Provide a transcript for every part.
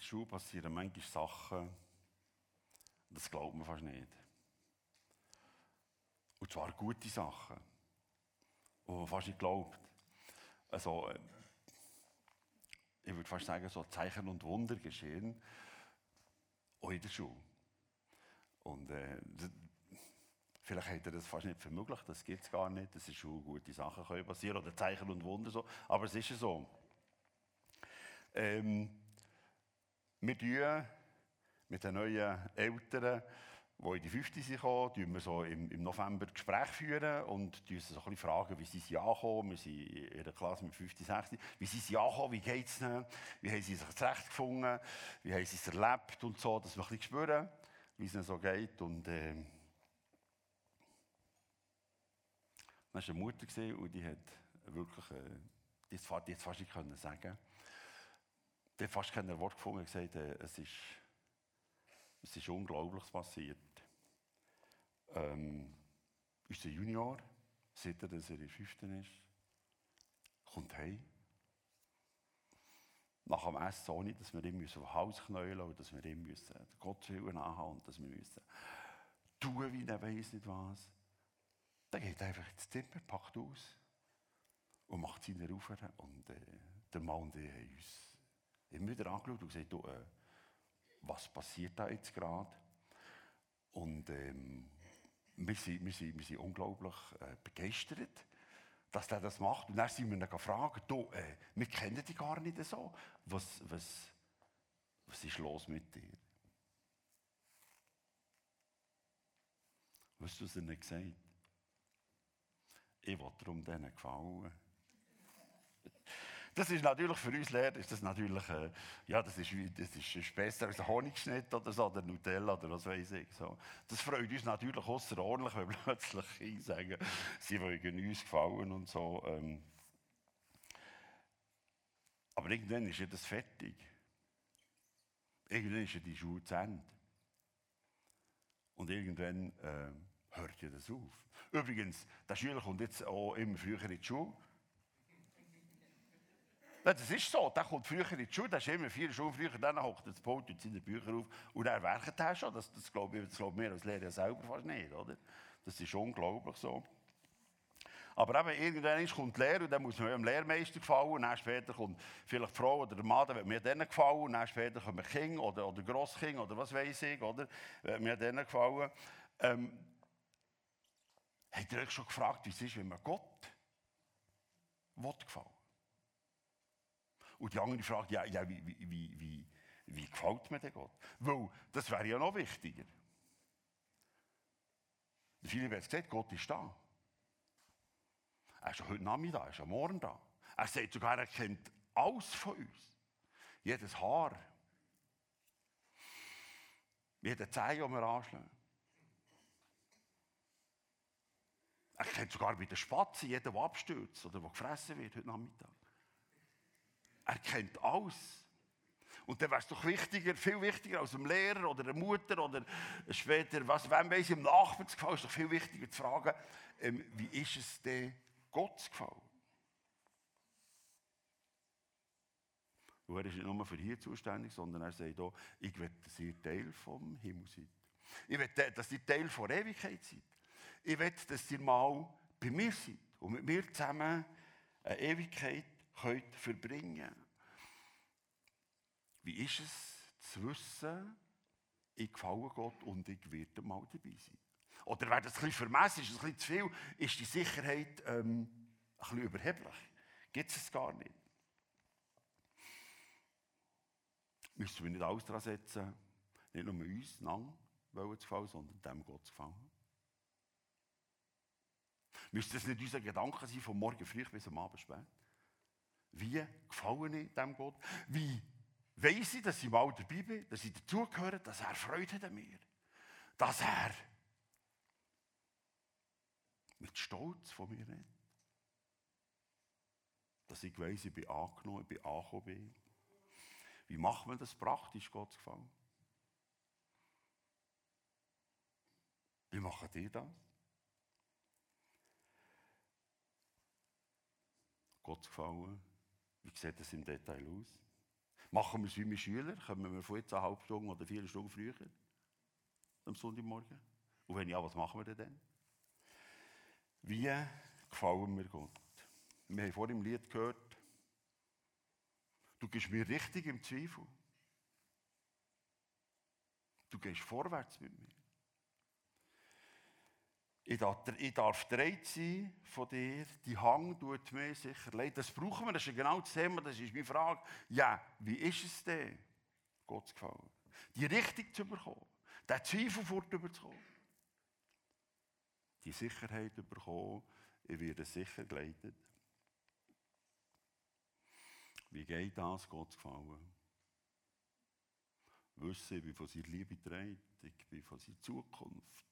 der Schule passieren manchmal Sachen, das glaubt man fast nicht. Und zwar gute Sachen, die man fast nicht glaubt. Also, äh, ich würde fast sagen, so Zeichen und Wunder geschehen, auch in der Schule. Und äh, vielleicht hätte er das fast nicht für möglich, das gibt es gar nicht, in der Schule gute Sachen können passieren oder Zeichen und Wunder so, aber es ist ja so. Ähm, wir tun mit den neuen Eltern, die in die fünfte sind gekommen, wir so im, im November Gespräch führen und sie so ein bisschen fragen, wie sie sind angekommen. Wir sind in der Klasse mit 50, 60. Wie sind sie angekommen? Wie geht es ihnen? Wie haben sie sich zurechtgefunden? Wie haben sie es erlebt und so, dass wir ein bisschen spüren, wie es ihnen so geht. Und, äh, das war eine Mutter und die hat wirklich, äh, die hat fast nicht können die hat fast kein Wort gefunden und gesagt, äh, es, ist, es ist Unglaubliches passiert. Ähm, unser Junior, seit er, dass er in der fünften ist, kommt heim. Nach dem Essen ohne, dass wir ihm auf den Hals knäulen und dass wir ihm müssen, Gott anhaben und dass wir müssen tun, wie er weiß nicht was. Dann geht er einfach ins Zimmer, packt aus und macht seine Rufe und äh, der Mann und ich uns immer wieder angeschaut und gesagt, du, äh, was passiert da jetzt gerade? Und ähm, wir, sind, wir, sind, wir sind unglaublich äh, begeistert, dass er das macht. Und dann sind wir ihn gefragt, du, äh, wir kennen dich gar nicht so. Was, was, was ist los mit dir? Weißt du, was er nicht gesagt Ich wollte darum denen gefallen. Das ist natürlich für uns Lehrer, ist das natürlich, äh, ja, das ist, das ist besser als Honigschnitt oder so, oder Nutella oder was weiß ich. So. Das freut uns natürlich außerordentlich, wenn plötzlich Kinder sagen, sie wollen uns gefallen und so. Ähm. Aber irgendwann ist ja das fertig. Irgendwann ist ja die Schule zu Ende. Und irgendwann äh, hört ja das auf. Übrigens, der Schüler kommt jetzt auch immer früher in die Schule. Das ist so, der kommt früher in die Schule, der ist immer vier Stunden früher, dann hockt er das Pult und seine Bücher auf und er werkt er schon. Das, das glaube ich, das glaub wir als Lehrer selber fast nicht, oder? Das ist unglaublich so. Aber eben, irgendwann kommt die Lehre und dann muss man dem Lehrmeister gefallen und dann später kommt vielleicht die Frau oder der Mann, wird mir denen gefallen und dann später kommen Kind oder, oder Grosskind oder was weiß ich, oder? Mir denen gefallen. Ähm, habt ihr euch schon gefragt, wie es ist, wenn man Gott will gefallen? Und die andere fragt, ja, ja wie, wie, wie, wie gefällt mir der Gott? Weil das wäre ja noch wichtiger. Viele haben gesagt, Gott ist da. Er ist heute Nachmittag, er ist am Morgen da. Er sagt sogar, er kennt alles von uns. Jedes Haar. Jede Zehe, die wir anschlagen. Er kennt sogar bei den Spatzen jeden, der abstürzt oder der gefressen wird heute Nachmittag. Er kennt alles. Und dann wäre es doch wichtiger, viel wichtiger als dem Lehrer oder der Mutter oder später, was, wem weiss, im Nachbarn zu gefallen, ist doch viel wichtiger zu fragen, ähm, wie ist es denn Gott zu gefallen? Und er ist nicht nur für hier zuständig, sondern er sagt auch, ich will, dass ihr Teil vom Himmel seid. Ich will, dass ihr Teil von Ewigkeit seid. Ich will, dass ihr mal bei mir seid und mit mir zusammen eine Ewigkeit könnt verbringen Wie ist es zu wissen, ich gefalle Gott und ich werde mal dabei sein? Oder wäre das ein bisschen vermessen, ist das ein bisschen zu viel, ist die Sicherheit ähm, ein bisschen überheblich? Gibt es gar nicht? Müssen wir nicht alles daran setzen, nicht nur uns lang zu gefallen, sondern dem Gott zu gefallen? Müsste das nicht unser Gedanke sein, von morgen früh bis am Abend spät? Wie gefallen ich dem Gott? Wie weiß ich, dass ich mal dabei bin, dass ich dazugehöre, dass er Freude hat an mir? Dass er mit Stolz von mir redet? Dass ich weiss, ich bin angenommen, ich bin angekommen. Wie macht man das praktisch, Gott gefallen? Wie machen die das? Gott gefallen wie sieht das im Detail aus? Machen wir es wie meine Schüler, kommen wir von jetzt eine halbe Stunde oder vier Stunden früher am Sonntagmorgen. Und wenn ja, was machen wir denn dann? Wie gefallen wir Gott? Wir haben vorhin im Lied gehört, du gehst mir richtig im Zweifel. Du gehst vorwärts mit mir. Ich darf, ich darf dreit sein von dir. Die Hang tut mir sicher leid. Das brauchen wir, das ist genau das Thema, das ist meine Frage. Ja, wie ist es denn, Gott zu gefallen? Die Richtung zu bekommen, den Zweifel fortüberzukommen. Die Sicherheit zu bekommen, ich werde sicher geleitet. Wie geht das, Gott zu gefallen? Wissen, ich bin von seiner Liebe getragen, ich bin von seiner Zukunft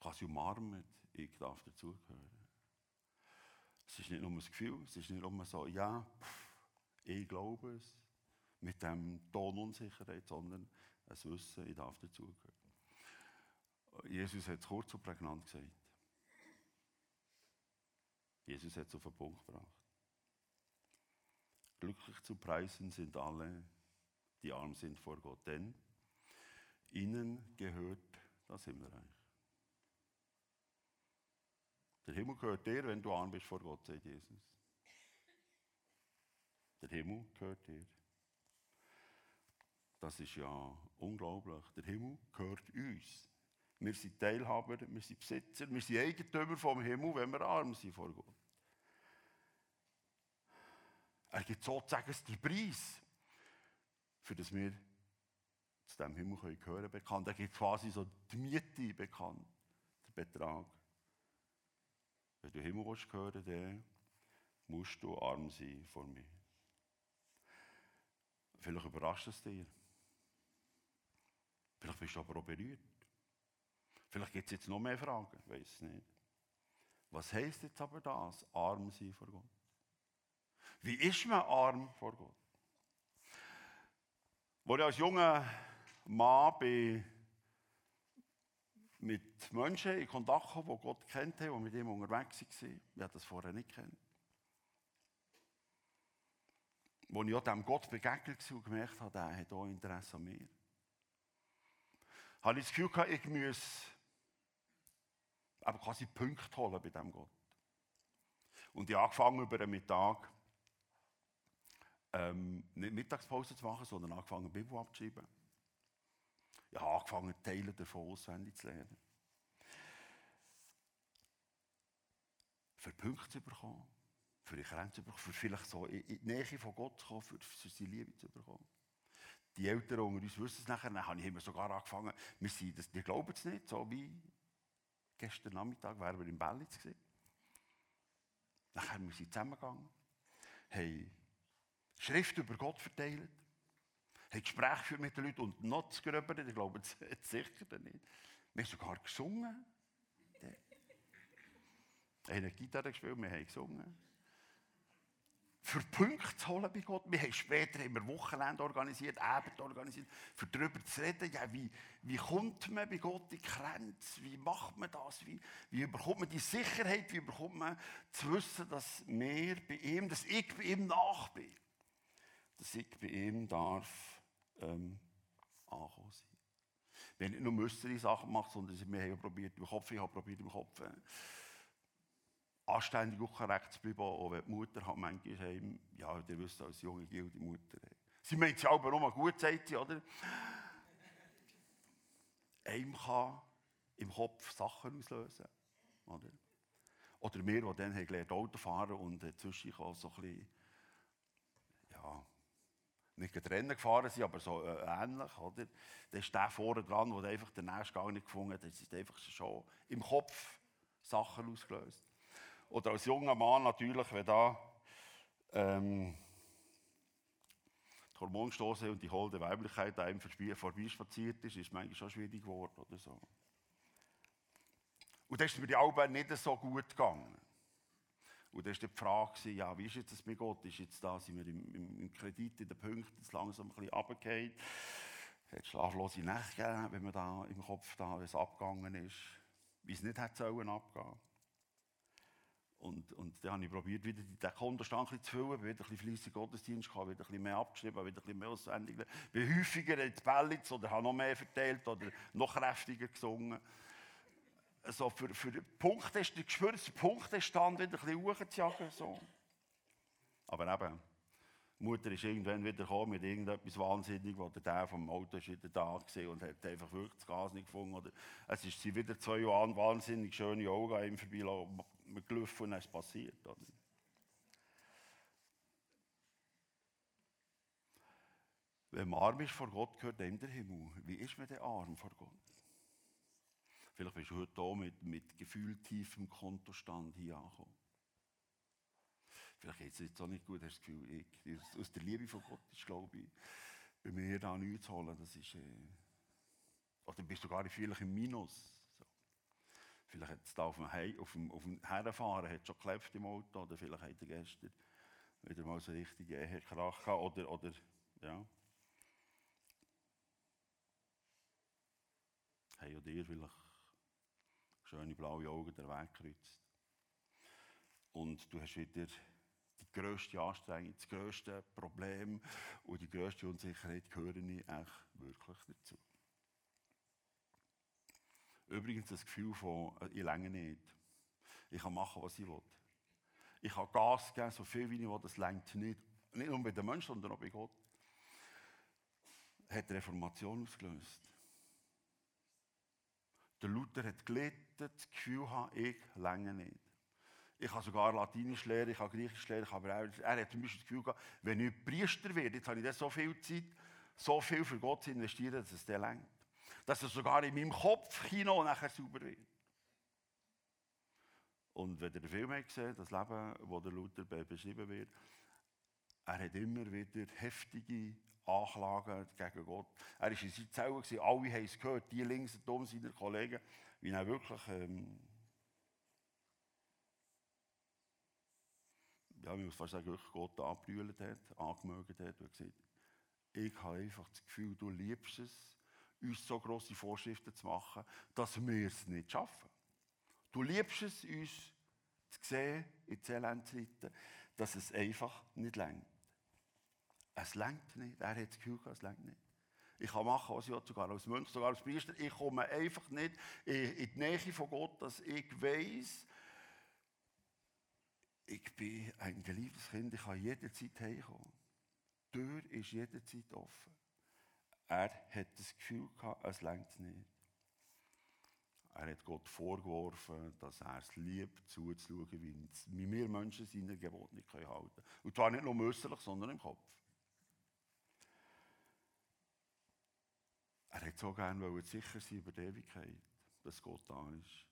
kann sie umarmen, ich darf dazugehören. Es ist nicht nur ein Gefühl, es ist nicht nur so, ja, pff, ich glaube es, mit dem Ton Unsicherheit, sondern ein Wissen, ich darf dazugehören. Jesus hat es kurz und prägnant gesagt. Jesus hat es auf den Punkt gebracht. Glücklich zu preisen sind alle, die arm sind vor Gott, denn ihnen gehört das Himmelreich. Der Himmel gehört dir, wenn du arm bist vor Gott, sagt Jesus. Der Himmel gehört dir. Das ist ja unglaublich. Der Himmel gehört uns. Wir sind Teilhaber, wir sind Besitzer, wir sind Eigentümer vom Himmel, wenn wir arm sind vor Gott. Er gibt sozusagen den Preis, für das wir zu diesem Himmel gehören können. Er gibt quasi so die Miete bekannt, der Betrag. Wenn du Himmel willst hören dann musst du arm sein vor mir. Vielleicht überrascht es dir. Vielleicht bist du aber auch berührt. Vielleicht gibt es jetzt noch mehr Fragen, ich weiß nicht. Was heisst jetzt aber das, arm sein vor Gott? Wie ist man arm vor Gott? Als ich als junger Mann bei mit Menschen in Kontakt gekommen, die Gott kennt haben, die mit ihm unterwegs waren. Ich habe das vorher nicht kennt. Wo ich auch dem Gott begegnet war und gemerkt habe, der hat auch Interesse an mir. Habe ich das Gefühl gehabt, ich muss aber quasi Punkte holen bei diesem Gott. Und ich habe angefangen über den Mittag ähm, nicht Mittagspause zu machen, sondern angefangen Bibel abzuschreiben ich habe angefangen, Teile davon auswendig zu lernen. Für Punkte zu bekommen, für die Grenzen zu bekommen, für vielleicht so in die Nähe von Gott zu kommen, für, seine Liebe zu bekommen. Die Eltern unter uns wissen es nachher, dann habe ich immer sogar angefangen, wir sind das, die glauben es nicht, so wie gestern Nachmittag wären wir im Bellitz gewesen. Nachher sind wir zusammengegangen, haben Schrift über Gott verteilt, haben Gespräche geführt mit den Leuten und noch zu gröbern, ich glaube es sicher nicht. Wir haben sogar gesungen. Wir haben Gitarre gespielt, wir haben gesungen. Für Punkte zu holen bei Gott. Wir haben später immer Wochenende organisiert, Abend organisiert, für darüber zu reden, ja, wie, wie kommt man bei Gott in die Grenze? Wie macht man das? Wie, wie bekommt man die Sicherheit? Wie bekommt man zu wissen, dass wir bei ihm, dass ich bei ihm nach bin? Dass ich bei ihm darf ähm, angekommen sind. Wir haben nicht nur müstere Sachen gemacht, sondern wir haben probiert im Kopf, ich habe probiert im Kopf äh, anständig und korrekt zu bleiben, auch wenn die Mutter hat manchmal heim, ja, ihr wisst, als junge Gilde Mutter. Sie meint es aber nur gut, sagt sie, oder? Einem kann im Kopf Sachen auslösen, oder? Oder wir, die dann haben gelernt Auto fahren und zwischen so ein bisschen, nicht Rennen gefahren sind, aber so äh, ähnlich, oder? Dann ist der vorne dran, der einfach den nächsten Gang nicht gefunden hat, das ist einfach schon im Kopf Sachen ausgelöst. Oder als junger Mann natürlich, wenn da ähm, die Hormonstoße und die holde Weiblichkeit einem vorbeispaziert ist, ist manchmal schon schwierig geworden oder so. Und dann ist mir die Alben nicht so gut gegangen. Und dann war die Frage, ja, wie ist das mit Gott? Ist jetzt da, sind wir im, im, im Kredit in den Punkten jetzt langsam ein bisschen runtergefallen? Es hat schlaflose Nächte gegeben, wenn man da im Kopf da, es abgegangen ist, wie es nicht hätte sollen abgehen. Und, und dann habe ich probiert, wieder den Kontostand zu füllen, wieder ein bisschen Gottesdienst gehabt, wieder ein bisschen mehr abgeschrieben, wieder ein bisschen mehr auswendig. Bin häufiger ins Bellitz oder habe noch mehr verteilt oder noch kräftiger gesungen. Also für, für den Punkt ich spüre, der Punktestand wieder ein bisschen hochzujagen. So. Aber eben, die Mutter ist irgendwann wieder gekommen mit irgendetwas Wahnsinniges, oder der vom Auto ist wieder da gesehen und hat einfach wirklich das Gas nicht gefunden. Oder es ist sie wieder zwei Jahre wahnsinnig schöne Augen an ihm vorbeigelaufen gelaufen und es ist passiert. Oder? Wenn man arm ist vor Gott, gehört ihm der Himmel. Wie ist man denn arm vor Gott? Vielleicht bist du heute hier mit, mit gefühltiefem Kontostand hier angekommen. Vielleicht geht es jetzt auch nicht gut, hast du das Gefühl, ich, aus der Liebe von Gott ist, glaube ich, bei mir da nichts zu holen. Das ist, äh, oder bist du gar vielleicht im Minus. Vielleicht hat es da auf dem, He auf dem, auf dem Herfahren hat schon geklebt im Auto oder vielleicht hat er gestern wieder mal so richtig Ehekrach gehabt oder, oder ja. Hey, oder ihr vielleicht schöne blaue Augen der Weg kreuzt. Und du hast wieder die grösste Anstrengung, das grösste Problem und die grösste Unsicherheit gehören nicht echt wirklich dazu. Übrigens das Gefühl von, äh, ich länge nicht. Ich kann machen, was ich will. Ich kann Gas geben, so viel wie ich will, das längt nicht. Nicht nur bei den Menschen, sondern auch bei Gott. Hat Reformation ausgelöst. Der Luther hat gelitten, das Gefühl haben, ich länge nicht. Ich kann sogar Latinisch lernen, ich kann Griechisch lernen, aber er, hat zum Beispiel das Gefühl gehabt, wenn ich Priester werde, jetzt habe ich so viel Zeit, so viel für Gott zu investieren, dass es der längt dass es sogar in meinem Kopfkino nachher sauber wird. Und wenn ihr den Film habt gesehen das Leben, das der Luther beschrieben wird, er hat immer wieder heftige Anklagen gegen Gott. Er war in seiner Zelle, alle haben es gehört, die links und um seiner Kollegen, wie er wirklich, ähm, ja, ich muss fast sagen, wirklich Gott angebrüllt hat, angemögt hat und gesagt, ich habe einfach das Gefühl, du liebst es, uns so grosse Vorschriften zu machen, dass wir es nicht schaffen. Du liebst es, uns zu sehen, in die Elendzeiten, dass es einfach nicht längt. Es längt nicht. Er hat das Gefühl, es längt nicht. Ich kann machen, was ich will, sogar als Mönch, sogar als Priester. Ich komme einfach nicht in die Nähe von Gott, dass ich weiß, ich bin ein geliebtes Kind, ich kann jederzeit heimkommen. Die Tür ist jederzeit offen. Er hat das Gefühl gehabt, es längt nicht. Er hat Gott vorgeworfen, dass er es liebt, zuzuschauen, wie wir Menschen seine Gebote nicht halten können. Und zwar nicht nur äußerlich, sondern im Kopf. Hat so gerne sicher sein über die Ewigkeit, dass Gott da ist.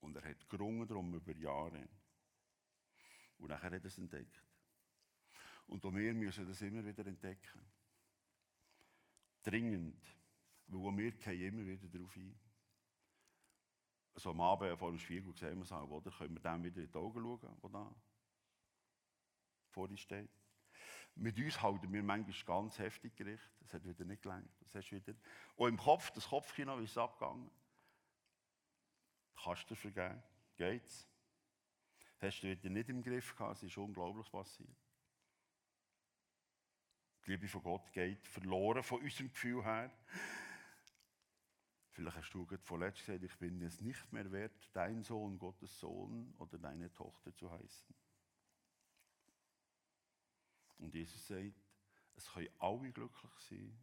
Und er hat gerungen darum über Jahre. Und nachher hat er es entdeckt. Und auch wir müssen das immer wieder entdecken dringend, weil wir gehen immer wieder darauf ein. So am Abend vor dem Spiegel sehen wir es auch, oder? Können wir dem wieder in die Augen schauen, der da vor uns steht? Mit uns halten wir manchmal ganz heftig Gericht. Das hat wieder nicht gelangt. Das hast wieder. Und im Kopf, das Kopfkino ist abgegangen. Kannst du vergeben? Geht's? Hast du wieder nicht im Griff gehabt? Es ist unglaublich passiert. Die Liebe von Gott geht verloren von unserem Gefühl her. Vielleicht hast du gerade vorletzt gesagt, ich bin es nicht mehr wert, dein Sohn, Gottes Sohn oder deine Tochter zu heißen. Und Jesus sagt, es können alle glücklich sein,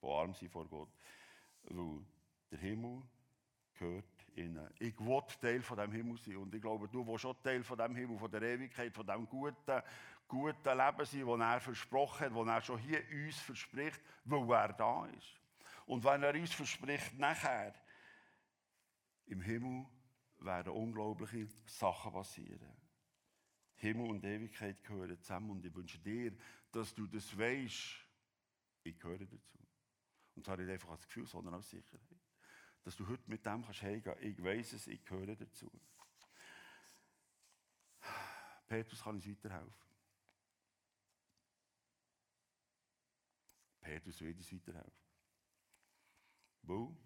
die arm sind vor Gott, weil der Himmel gehört ihnen. Ich will Teil von dem Himmel sein und ich glaube, du willst schon Teil von dem Himmel, von der Ewigkeit, von dem guten, guten Leben sein, das er versprochen hat, das er schon hier uns verspricht, weil er da ist. Und wenn er uns verspricht, nachher im Himmel werden unglaubliche Sachen passieren. Himmel und Ewigkeit gehören zusammen und ich wünsche dir, dass du das weißt. Ich gehöre dazu. Und zwar nicht einfach als Gefühl, sondern als Sicherheit. Dass du heute mit dem kannst heimgehen. Ich weiß es, ich gehöre dazu. Petrus kann uns weiterhelfen. Petrus will uns weiterhelfen. Wo?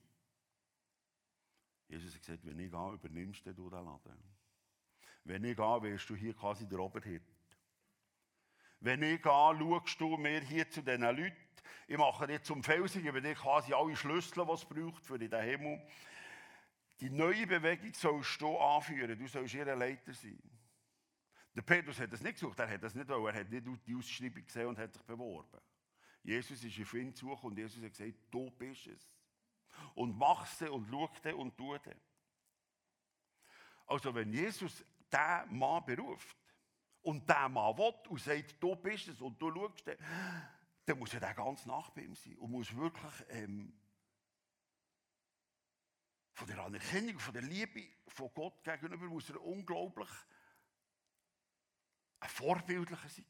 Jesus hat gesagt, wenn ich gehe, übernimmst du den Laden. Wenn ich gehe, wirst du hier quasi der Oberhirt. Wenn ich gehe, schaust du mir hier zu diesen Leuten, ich mache dich zum Felsen, gebe dir quasi alle Schlüssel, die es braucht für den Himmel. Die neue Bewegung sollst du anführen, du sollst ihr Leiter sein. Der Petrus hat das nicht gesucht, er hat das nicht, er hat nicht die Ausschreibung gesehen und hat sich beworben. Jesus ist auf ihn zugekommen und Jesus hat gesagt, du bist es. Und machst es und schaust und es. Also wenn Jesus diesen Mann beruft und der Mann will und sagt, du bist es und du schaust, dann muss er der ganz nach bei ihm sein und muss wirklich ähm, von der Anerkennung, von der Liebe von Gott gegenüber, muss er unglaublich ein vorbildlicher sein.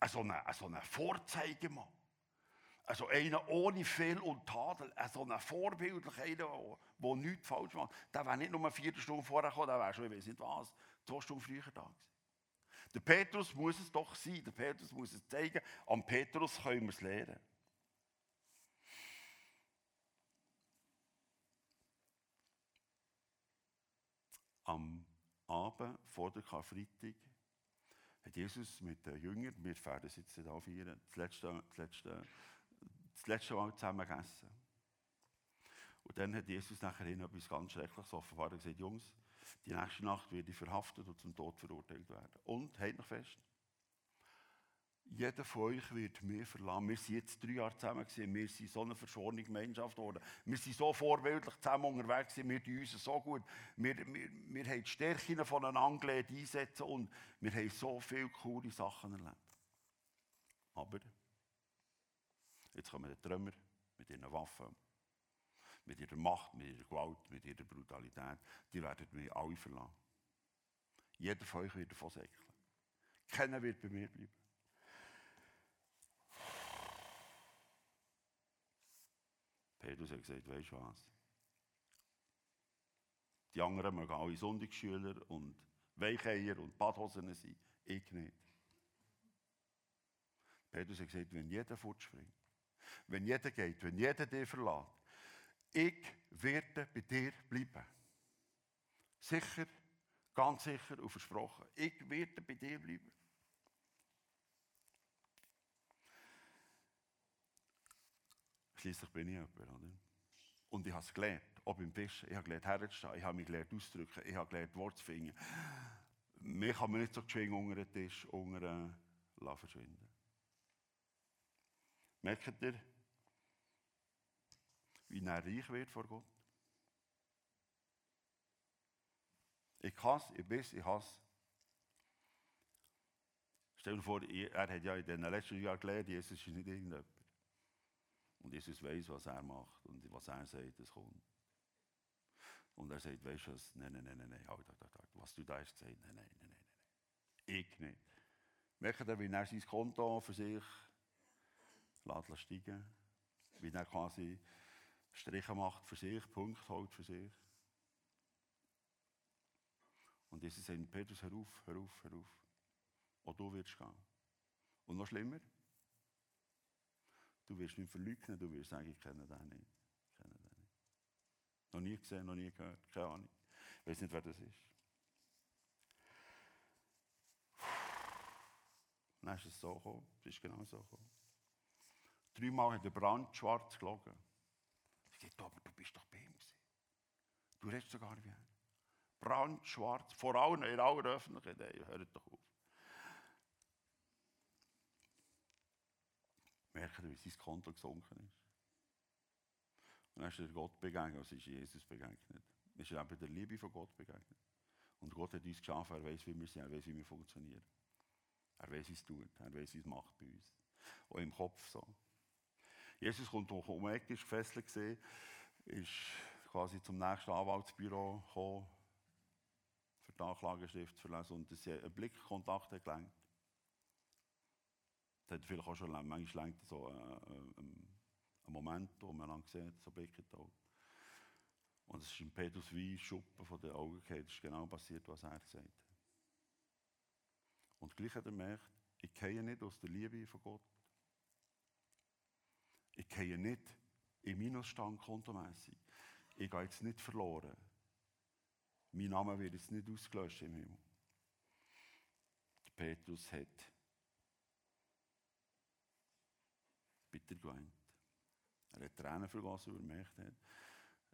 Also ein, so ein Vorzeigemann. Also einer ohne Fehl und Tadel. Also ein vorbildlicher, einer, der nichts falsch macht. Der wäre nicht nur eine Viertelstunde vorher gekommen, der wäre schon, ich weiß nicht was, zwei Stunden früher da gewesen. Der Petrus muss es doch sein. Der Petrus muss es zeigen. Am Petrus können wir es lernen. Am Abend vor der Karfreitag hat Jesus mit den Jüngern, wir werden es jetzt hier feiern, das letzte, das, letzte, das letzte Mal zusammen gegessen. Und dann hat Jesus nachher etwas ganz Schreckliches offenbart und gesagt, Jungs, die nächste Nacht werde ich verhaftet und zum Tod verurteilt werden. Und, halt noch fest, jeder von euch wird mir verlassen. Wir sind jetzt drei Jahre zusammen gewesen. Wir sind so eine verschworene Gemeinschaft geworden. Wir sind so vorbildlich zusammen unterwegs gewesen. Wir tun uns so gut. Wir, wir, wir haben die Stärken voneinander gelernt einsetzen und wir haben so viele coole Sachen erlebt. Aber jetzt kommen die Trümmer mit ihren Waffen, mit ihrer Macht, mit ihrer Gewalt, mit ihrer Brutalität. Die werden mich alle verlassen. Jeder von euch wird davon säckeln. Keiner wird bei mir bleiben. Petrus hat gesagt, weißt du was? Die anderen mögen alle Sonntagsschüler und Weicheier und Badhosen sein. Ich nicht. Petrus hat gesagt, wenn jeder fortspringt, wenn jeder geht, wenn jeder dich verlässt, ich werde bei dir bleiben. Sicher, ganz sicher und versprochen. Ich werde bei dir bleiben. Schließlich bin ich jemand, oder? Und ich habe es gelernt, auch beim Fischen. Ich habe gelernt, herzustehen. Ich habe mich gelernt, auszudrücken. Ich habe gelernt, Wort zu finden. Mir kann man nicht so geschwingen unter den Tisch, unter äh, verschwinden. Merkt ihr, wie er reich wird vor Gott? Ich hasse, ich weiß, ich hasse. Stell dir vor, er hat ja in den letzten Jahren gelernt, Jesus ist nicht irgendjemand. Und Jesus weiß, was er macht und was er sagt, es kommt. Und er sagt, weißt du was? Nein, nein, nein, nein, halt, halt, halt, was du da hast gesagt, nein, nein, nein, nein, nein. Ich nicht. Merkt ihr, wie er sein Konto für sich lässt steigen Wie er quasi Striche macht für sich, Punkt holt für sich. Und Jesus sagt, Petrus, hör auf, hör auf, hör auf. Auch du wirst gehen. Und noch schlimmer, Du wirst ihn verleugnen, du wirst sagen, ich kenne den nicht. Ich kenne den nicht. Noch nie gesehen, noch nie gehört, keine Ahnung. Ich weiß nicht, wer das ist. Dann ist es so gekommen, es ist genau so gekommen. Dreimal hat der Brand schwarz gelogen. Ich sagte, aber du bist doch bei ihm gewesen. Du redest sogar wie er. Brand schwarz, vor allem in aller Öffentlichkeit, ey, hört doch auf. merken, wie sein Konto gesunken ist. Und dann ist er Gott begegnet, also ist Jesus begegnet. Er ist eben der Liebe von Gott begegnet. Und Gott hat uns geschaffen, er weiß, wie wir sind, er weiß, wie wir funktionieren. Er weiß, wie es tut, er weiß, wie es macht bei uns. Auch im Kopf so. Jesus kommt um die Ecke, ist gefesselt ist quasi zum nächsten Anwaltsbüro gekommen, für die Anklageschrift zu verlesen und ein Blickkontakt hat gelenkt. Das hat vielleicht auch schon manchmal lenkt so äh, äh, ein Moment, wo man dann sieht, so blicket auch. Und es ist im Petrus wie Schuppen von den Augen gefallen. Das ist genau passiert, was er gesagt hat. Und gleich hat er gemerkt, ich gehe nicht aus der Liebe von Gott. Ich gehe nicht in Minusstand kontomässig. Ich gehe jetzt nicht verloren. Mein Name wird jetzt nicht ausgelöscht im Himmel. Petrus hat bitter geweint. Er hat Tränen vergossen, weil er gemerkt hat,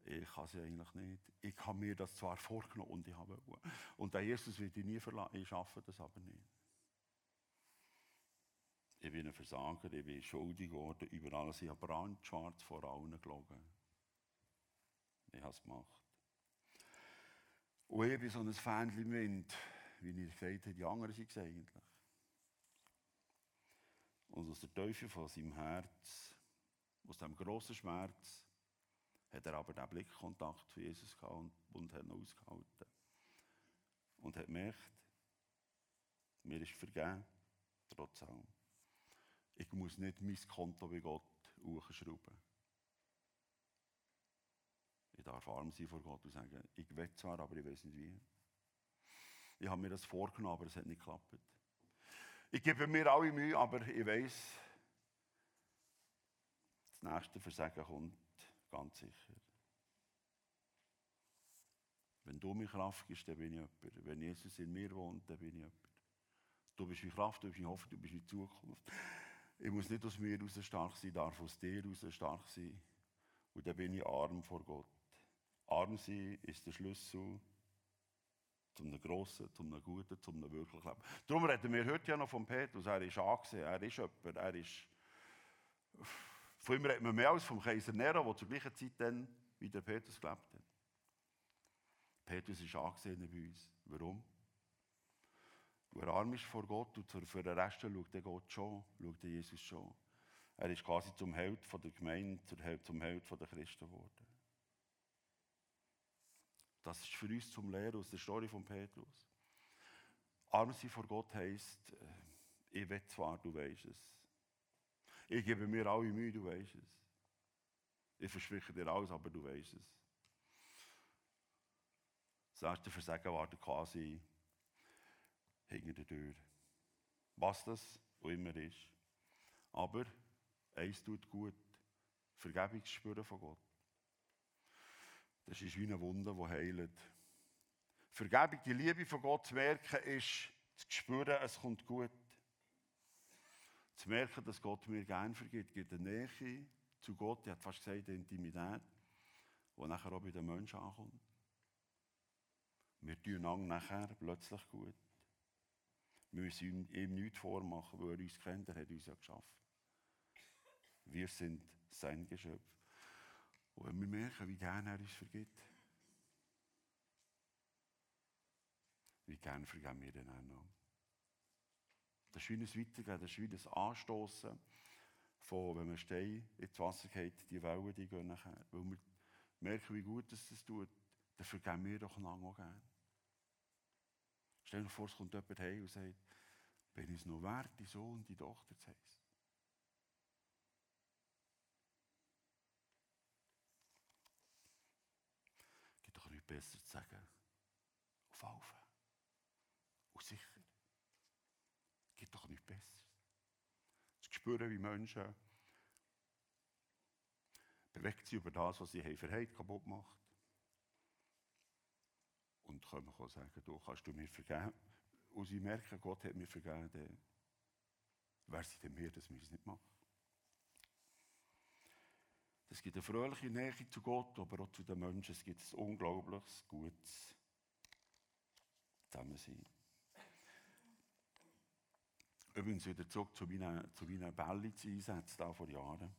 ich kann es eigentlich nicht. Ich habe mir das zwar vorgenommen und ich habe Und der Jesus wird ich nie verlassen, ich schaffe das aber nicht. Ich bin ein Versager, ich bin schuldig geworden über alles. Ich habe brandschwarz vor allen gelogen. Ich habe es gemacht. Und ich bin so ein Fähnchen im Wind, wie ich gesagt habe, die anderen sind es eigentlich. Und aus der Teufel von seinem Herz, aus dem grossen Schmerz, hat er aber den Blickkontakt zu Jesus gehabt und, und hat ihn ausgehalten. Und hat gemerkt, mir ist vergeben, trotz allem. Ich muss nicht mein Konto bei Gott hochschrauben. Ich darf arm sein vor Gott und sagen, ich will zwar, aber ich weiß nicht wie. Ich habe mir das vorgenommen, aber es hat nicht geklappt. Ich gebe mir alle Mühe, aber ich weiß, das nächste Versagen kommt ganz sicher. Wenn du mir Kraft gibst, dann bin ich jemand. Wenn Jesus in mir wohnt, dann bin ich jemand. Du bist meine Kraft, du bist meine Hoffnung, du bist meine Zukunft. Ich muss nicht aus mir heraus stark sein, ich darf aus dir heraus stark sein. Und dann bin ich arm vor Gott. Arm sein ist der Schlüssel zu einem grossen, zu einem guten, zu einem wirklichen Leben. Darum reden wir heute ja noch von Petrus. Er ist angesehen, er ist jemand, er ist... Von ihm reden wir mehr als vom Kaiser Nero, der zur gleichen Zeit dann wie der Petrus gelebt hat. Petrus ist angesehen bei uns. Warum? Er arm ist vor Gott und für den Rest schaut der Gott schon, schaut der Jesus schon. Er ist quasi zum Held der Gemeinde, zum Held der Christen geworden. Das ist für uns zum Lehren aus der Story von Petrus. Arm sein vor Gott heisst, äh, ich will zwar, du weißt es. Ich gebe mir alle Mühe, du weißt es. Ich verspreche dir alles, aber du weißt es. Das erste Versagen war quasi hinter der Tür. Was das auch immer ist. Aber eins tut gut. Vergebung spüren von Gott. Das ist wie eine Wunde, die heilt. Vergebung, die Liebe von Gott zu merken, ist zu spüren, es kommt gut. Zu merken, dass Gott mir gerne vergibt, gibt eine Nähe zu Gott, ich hat fast gesagt, eine Intimität, die nachher auch bei den Menschen ankommt. Wir tun nachher plötzlich gut. Wir müssen ihm nichts vormachen, weil er uns kennt, er hat uns ja geschaffen. Wir sind sein Geschöpf. Und wenn wir merken, wie gerne er uns vergibt, wie gerne vergeben wir den noch. Das ist wie ein Weitergehen, das ist wie ein Anstoßen von, wenn man Stein ins Wasser geht, die Wellen, die gehen nachher. Weil wir merken, wie gut es das tut, dann vergeben wir doch lange auch gerne. Stell dir vor, es kommt jemand heim und sagt, ich es noch wert, die Sohn die Tochter zu heißen? besser zu sagen, auf Alpha. Und sicher. Es gibt doch nichts Besseres. Zu spüren, wie Menschen bewegt sich über das, was sie haben verheilt, kaputt macht. Und können auch sagen, du kannst du mir vergeben. Und sie merken, Gott hat mir vergeben, dann wer sie denn mehr, dass wir es nicht machen. Es gibt eine fröhliche Nähe zu Gott, aber auch zu den Menschen. Es gibt ein unglaubliches, gutes Zusammensein. Übrigens wieder zurück zu meinen, zu meinen Bälliz-Einsätzen vor Jahren.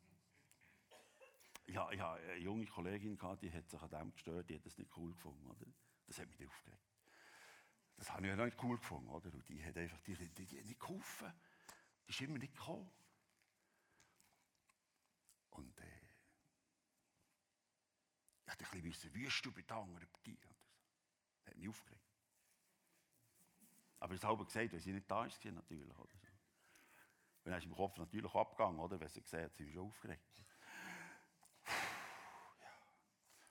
Ja, ich hatte eine junge Kollegin, die hat sich an dem gestört, die hat das nicht cool gefunden. Oder? Das hat mich aufgeregt. Das habe ich ja nicht cool gefunden. Oder? Und die hat einfach die, die, die nicht geholfen. Die ist immer nicht gekommen. Und äh, ich wollte ein bisschen wissen, wie hast du bei den anderen bei? Das hat mich aufgeregt. Aber ich habe gesagt, weil sie nicht da ist, natürlich. Oder so. Dann ist im Kopf natürlich abgegangen, oder? Wenn sie gesehen hat, sie ist schon aufgeregt. ja.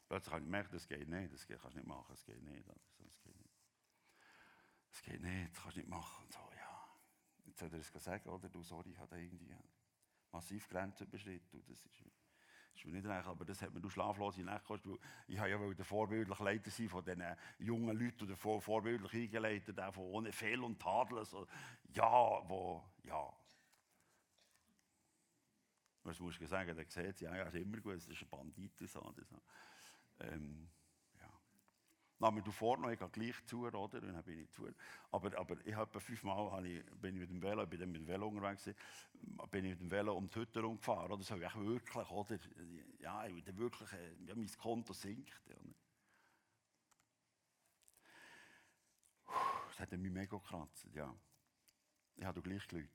Plötzlich habe ich gemerkt, das geht nicht, das kannst du nicht machen, das geht nicht. Das geht nicht. Das geht nicht, das kannst du nicht machen. Und so, ja. Jetzt soll er es sagen, oder? Du, sorry, ich habe irgendwie massiv Grenzen überschritten. Das ist Das ist nicht recht, aber das hat mir du schlaflose Nächte gekostet, ich habe ja der vorbildliche Leiter sein von diesen jungen Leuten oder vor, vorbildlich eingeleitet, von ohne Fehl und Tadel, so, ja, wo, ja. Was musst du sagen, der sieht, ja, ja, ist immer gut, das ist ein Bandit, so, so. Ähm, dann mir du vorne, ich gehe gleich zu, oder? Dann bin ich zu. Aber, aber ich habe fünfmal habe ich, bin ich mit dem Velo, bin mit dem Velo unterwegs, bin ich mit dem Velo um die Hütte rumgefahren. Oder? So ich wirklich, oder? Ja, ich will wirklich, ja, mein Konto sinkt. Oder? Das hat mich mega gekratzt, ja. Ich habe gleich geläutet.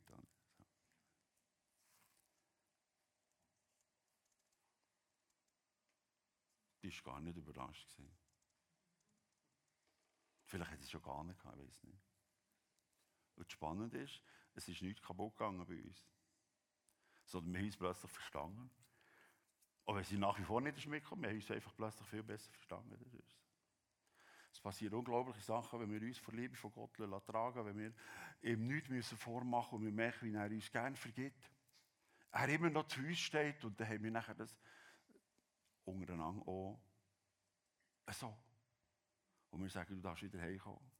Die war gar nicht überrascht. Gewesen. Vielleicht hat es schon gar nicht gehabt, ich weiß nicht. Und das Spannende ist, es ist nichts kaputt gegangen bei uns. Sondern wir haben uns plötzlich verstanden. Aber wenn sie nach wie vor nicht mitgekommen, wir haben uns einfach plötzlich viel besser verstanden. Es passieren unglaubliche Sachen, wenn wir uns vor Liebe von Gott tragen wenn wir ihm nichts müssen vormachen und wir merken, wie er uns gerne vergibt. Er immer noch zu uns steht und dann haben wir nachher das untereinander auch so. Und wir sagen, du darfst wieder heimkommen.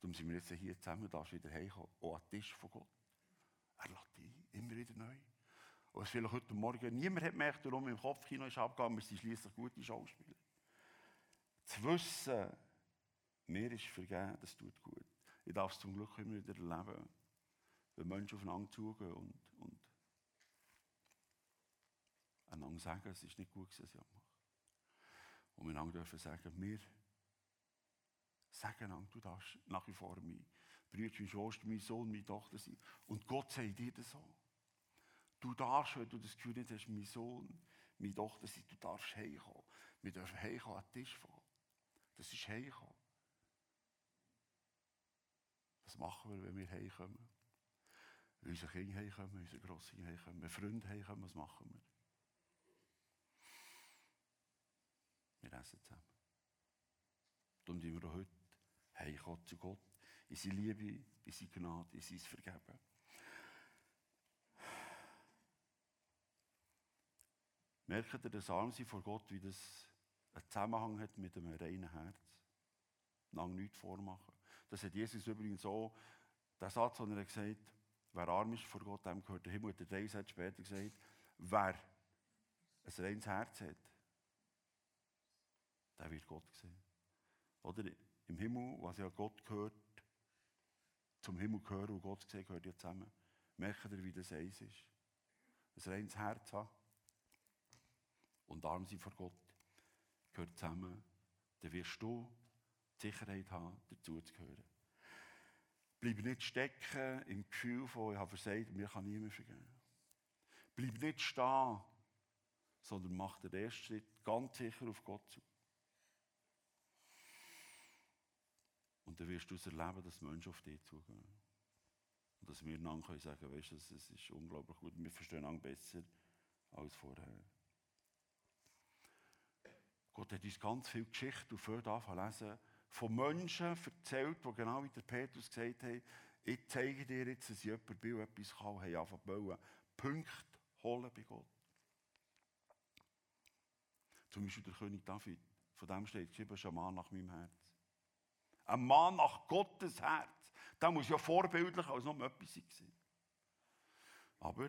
Darum sind wir jetzt hier zusammen, du darfst wieder heimkommen. Auch an den Tisch von Gott. Er lädt dich immer wieder neu. Und was vielleicht heute Morgen niemand hat gemerkt, warum im Kopfkino ist abgegangen, wir sind schließlich gute Schauspieler. Zu wissen, mir ist vergeben, das tut gut. Ich darf es zum Glück immer wieder erleben, wenn Menschen aufeinander zugehen und, und einander sagen, es ist nicht gut, was ich mache. Und wir dürfen sagen, wir sagen einander, du darfst nach wie vor mein Bruder, mein Schwester, mein Sohn, meine Tochter sein. Und Gott sagt dir das so. Du darfst, wenn du das Gefühl nicht hast, mein Sohn, meine Tochter sein, du darfst heimkommen. Wir dürfen heimkommen an den Tisch von Das ist heimkommen. Was machen wir, wenn wir heimkommen? Wenn unsere Kinder heimkommen, unsere Grossen heimkommen, Freunde heimkommen, was machen wir? Wir essen zusammen. Darum sind wir heute heimkommen zu Gott, in seine Liebe, in seine Gnade, in sein Vergeben. Merkt ihr das Armsein vor Gott, wie das einen Zusammenhang hat mit einem reinen Herz? Lang nichts vormachen. Das hat Jesus übrigens auch, der Satz, den er gesagt hat, wer arm ist vor Gott, dem gehört der Himmel, hat er drei Sätze später gesagt, wer ein reines Herz hat, der wird Gott sehen. Oder im Himmel, was ja Gott gehört, zum Himmel gehören und Gott sehen, gehört ja zusammen. Merkt ihr, wie das eins ist? Ein reines Herz haben und arm sein vor Gott gehört zusammen. Dann wirst du die Sicherheit haben, dazu zu gehören. Bleib nicht stecken im Gefühl von, ich habe versagt, mir kann niemand vergeben. Bleib nicht stehen, sondern mach den ersten Schritt ganz sicher auf Gott zu. Und dann wirst du es erleben, dass Menschen auf dich zugehen. Und dass wir dann können sagen, weißt du, es ist unglaublich gut, wir verstehen einander besser als vorher. Gott hat uns ganz viel Geschichte auf lesen, von Menschen erzählt, die genau wie der Petrus gesagt haben, ich zeige dir jetzt, dass jemand bei etwas kann, haben angefangen bauen. Punkte holen bei Gott. Zum Beispiel der König David, von dem steht geschrieben, Mann nach meinem Herz. Ein Mann nach Gottes Herz. Der muss ja vorbildlich als noch etwas sein. Aber,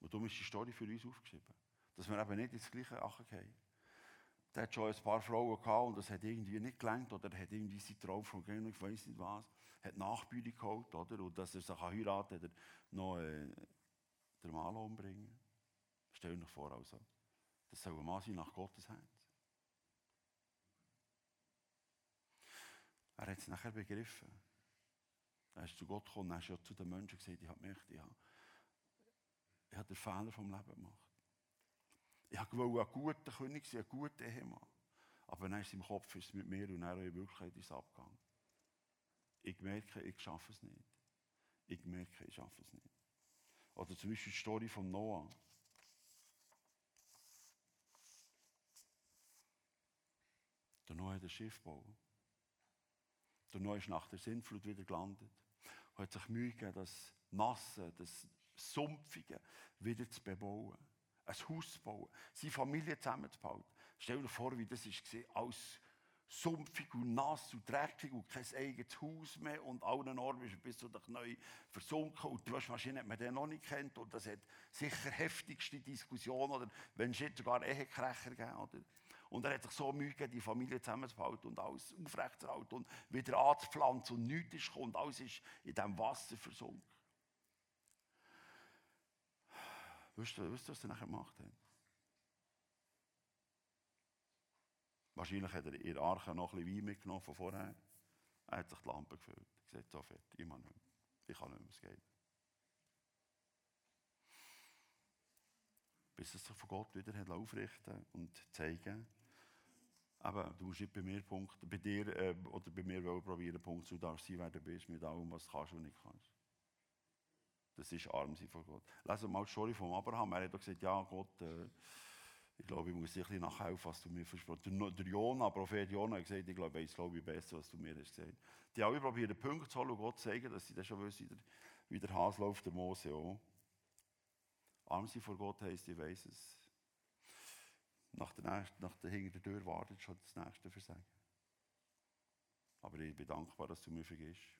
und darum ist die Story für uns aufgeschrieben, dass wir eben nicht ins gleiche Achen gehen. Der hat schon ein paar Frauen gehabt und das hat irgendwie nicht gelangt oder er hat irgendwie seinen Traum von Gehen, ich weiß nicht was, hat Nachbühne geholt, oder? Und dass er sich heiraten kann, noch äh, den Mann umbringen. Stell dir vor, also. Das soll ein Mann sein nach Gottes Herz. Er hat es nachher begriffen. Er ist zu Gott gekommen, er ist zu den Menschen gesagt, ich habe gemerkt, ich habe, ich den Fehler vom Leben gemacht. Ich wollte ein guter König sein, ein guter Ehemann. Aber dann ist im Kopf ist mit mir und dann in Wirklichkeit ist es abgegangen. Ich merke, ich schaffe es nicht. Ich merke, ich schaffe es nicht. Oder zum Beispiel die Story von Noah. Der Noah hat ein Schiff gebaut. Der ist nach der Sintflut wieder gelandet und hat sich Mühe gegeben, das Nasse, das Sumpfige wieder zu bebauen. ein Haus zu bauen, seine Familie zusammenzubauen. Stell dir vor, wie das war, alles sumpfig und nass und dreckig und kein eigenes Haus mehr und allen Orten bist du bis zu dich neu versunken und die Waschmaschine hat man den noch nicht kennt und das hat sicher heftigste Diskussionen oder wenn es jetzt sogar Ehekrächer gegeben oder und er hat sich so gegeben, die Familie zusammenzuhalten und alles aufrechtzuerhalten und wieder anzupflanzen und nichts ist gekommen alles ist in diesem Wasser versunken. Wisst ihr, was er nachher gemacht hat? Wahrscheinlich hat er in Arche noch ein bisschen Wein mitgenommen von vorher. Er hat sich die Lampe gefüllt. Er gesagt, so fertig, ich, nicht mehr. ich kann nicht mehr, es geht. Bis es sich von Gott wieder aufrichten und zeigen. Aber du musst nicht bei mir Punkt, bei dir äh, oder bei mir probieren, Punkt zu darfst sein, wer du bist, mit allem, was du kannst und nicht kannst. Das ist arm sein vor Gott. Lesen mal die Story von Abraham. Er hat gesagt, ja Gott, äh, ich glaube, ich muss dir ein bisschen nachhelfen, was du mir versprochen hast. Der Jona, Prophet Jona, hat gesagt, ich glaube, ich glaube besser, was du mir hast gesagt. Die alle probiert, den Punkt zu holen und Gott zu zeigen, dass sie das schon wissen, wie der Hase läuft, der Mose auch. Arm sein vor Gott heisst, ich weiß es. Nach der, nächsten, nach der hinter der Tür wartet schon das nächste Versagen. Aber ich bin dankbar, dass du mir vergisst.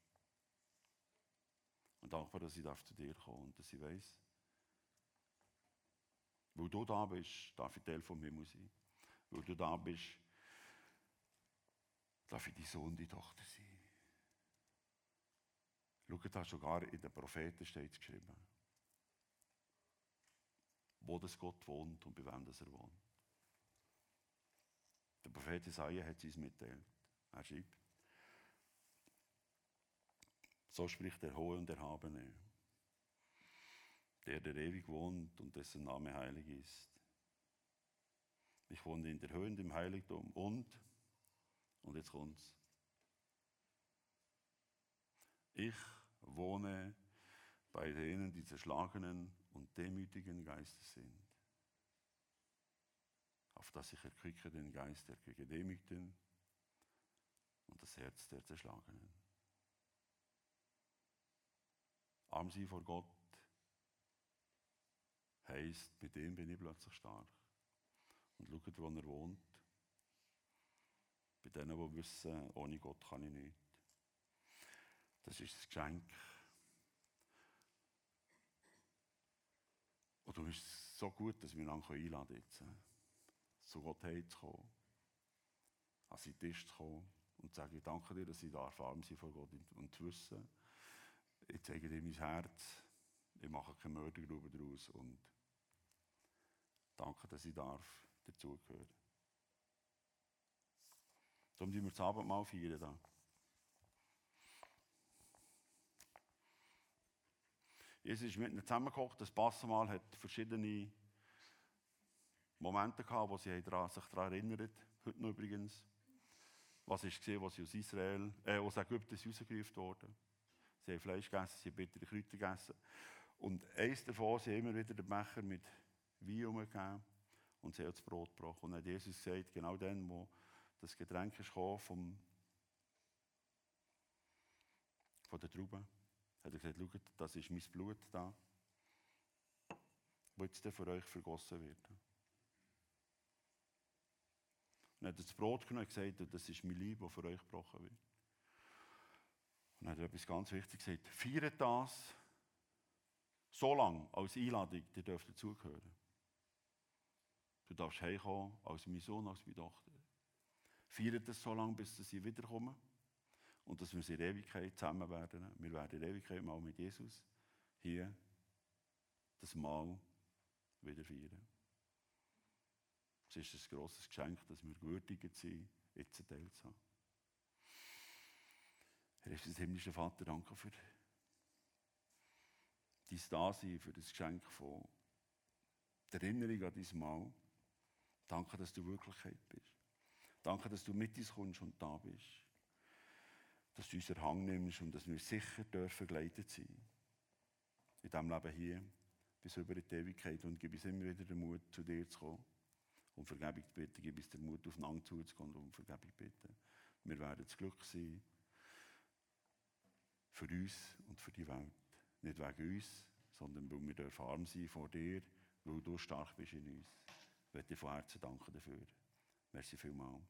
Und dankbar, dass ich zu dir kommen und dass ich weiß, weil du da bist, darf ich Teil vom Himmel sein. Weil du da bist, darf ich dein Sohn, die Tochter sein. Schau, da sogar in den Propheten steht es geschrieben. Wo das Gott wohnt und bei wem das er wohnt. Der Prophet Isaiah hat es uns mitteilt. Er schreibt, so spricht der Hohe und Erhabene der, der ewig wohnt und dessen Name heilig ist. Ich wohne in der Höhe und im Heiligtum und, und jetzt kommt's, ich wohne bei denen, die zerschlagenen und demütigen Geistes sind, auf dass ich erquicke den Geist der Gedemütigten und das Herz der Zerschlagenen. Arm sie vor Gott heisst, bei dem bin ich plötzlich stark. Und schaut, wo er wohnt. Bei denen, die wissen, ohne Gott kann ich nicht. Das ist das Geschenk. Und du bist so gut, dass wir ihn einladen jetzt, zu Gott heimzukommen, an seinen Tisch zu kommen und zu sagen, ich danke dir, dass ich da arm sein vor Gott und zu wissen, ich zeige dir mein Herz, ich mache keine Mördergrube daraus und Danke, dass ich darf dazugehören. Darum feiern wir das Abendmahl feiern. Da. Jesus ist mit ihnen zusammengekocht. Das Passamal hat verschiedene Momente gehabt, wo sie sich daran erinnern. Heute noch übrigens. Was ist gesehen, was sie aus Israel, äh, aus Ägypten rausgerufen wurden. Sie haben Fleisch gegessen, sie haben bittere Kräuter gegessen. Und eins davon, sie haben immer wieder den Becher mit Wein umgegeben und sie hat das Brot gebrochen. Und dann hat Jesus gesagt, genau dann, wo das Getränk ist vom, von der Traube, hat er gesagt, schaut, das ist mein Blut da, das jetzt für euch vergossen wird. Er hat das Brot genommen und gesagt, das ist mein Lieb, das für euch gebrochen wird. Und er hat etwas ganz Wichtiges gesagt, feiert das so lange als Einladung, ihr dürft dazugehören. Du darfst heimkommen als mein Sohn, als meine Tochter. Feiert das so lange, bis sie wiederkommen. Und dass wir in Ewigkeit zusammen werden. Wir werden in Ewigkeit mal mit Jesus hier das Mal wieder feiern. Es ist ein grosses Geschenk, dass wir gewürdigt sind, jetzt ein Teil zu haben. Herr, ist das himmlische Vater, danke für dein Dasein, für das Geschenk von der Erinnerung an dein Mal. Danke, dass du Wirklichkeit bist. Danke, dass du mit uns kommst und da bist. Dass du unseren Hang nimmst und dass wir sicher dürfen geleitet sein. In diesem Leben hier, bis über die Ewigkeit. Und gib uns immer wieder den Mut, zu dir zu kommen. Um Vergebung zu bitten. Gib uns den Mut, aufeinander zuzugehen und um Vergebung zu bitten. Wir werden das Glück sein. Für uns und für die Welt. Nicht wegen uns, sondern weil wir arm sein vor dir weil du stark bist in uns. Ich möchte dir von Herzen danken dafür. Merci vielmals.